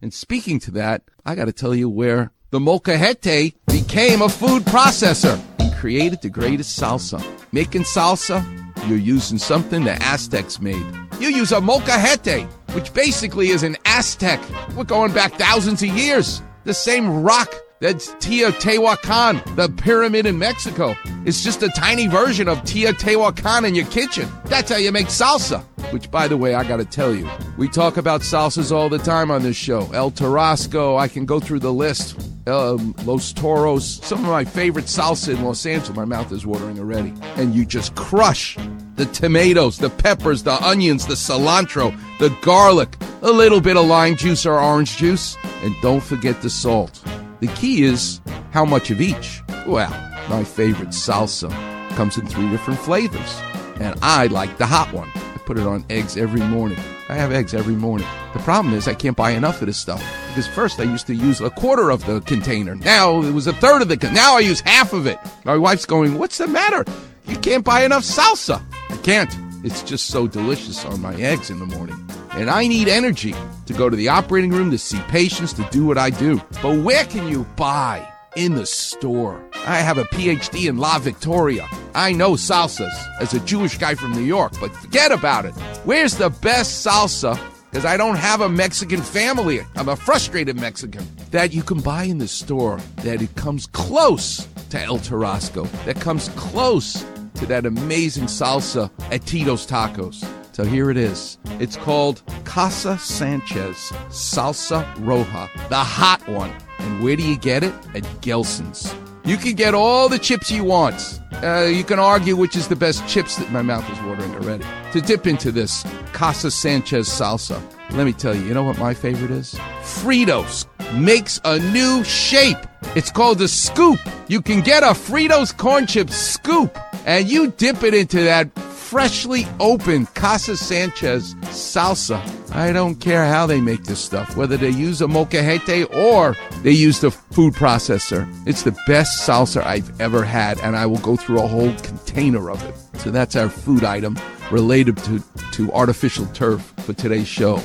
And speaking to that, I got to tell you where the molcajete became a food processor and created the greatest salsa. Making salsa, you're using something the Aztecs made. You use a molcajete, which basically is an Aztec. We're going back thousands of years. The same rock that's Teotihuacan, the pyramid in Mexico. It's just a tiny version of Teotihuacan in your kitchen. That's how you make salsa. Which, by the way, I gotta tell you, we talk about salsas all the time on this show. El Tarasco, I can go through the list. Um, Los Toros, some of my favorite salsa in Los Angeles. My mouth is watering already. And you just crush the tomatoes, the peppers, the onions, the cilantro, the garlic, a little bit of lime juice or orange juice, and don't forget the salt. The key is how much of each. Well, my favorite salsa comes in three different flavors, and I like the hot one. Put it on eggs every morning. I have eggs every morning. The problem is I can't buy enough of this stuff because first I used to use a quarter of the container. Now it was a third of the. Con- now I use half of it. My wife's going, "What's the matter? You can't buy enough salsa." I can't. It's just so delicious on my eggs in the morning. And I need energy to go to the operating room, to see patients, to do what I do. But where can you buy? In the store. I have a PhD in La Victoria. I know salsas as a Jewish guy from New York, but forget about it. Where's the best salsa? Because I don't have a Mexican family. I'm a frustrated Mexican. That you can buy in the store, that it comes close to El Tarasco, that comes close to that amazing salsa at Tito's Tacos. So here it is. It's called Casa Sanchez Salsa Roja, the hot one. And where do you get it? At Gelson's. You can get all the chips you want. Uh, you can argue which is the best chips that my mouth is watering already. To dip into this Casa Sanchez salsa, let me tell you, you know what my favorite is? Fritos makes a new shape. It's called a scoop. You can get a Fritos corn chip scoop and you dip it into that freshly opened Casa Sanchez salsa. I don't care how they make this stuff, whether they use a molcajete or they use the food processor. It's the best salsa I've ever had, and I will go through a whole container of it. So that's our food item related to, to artificial turf for today's show.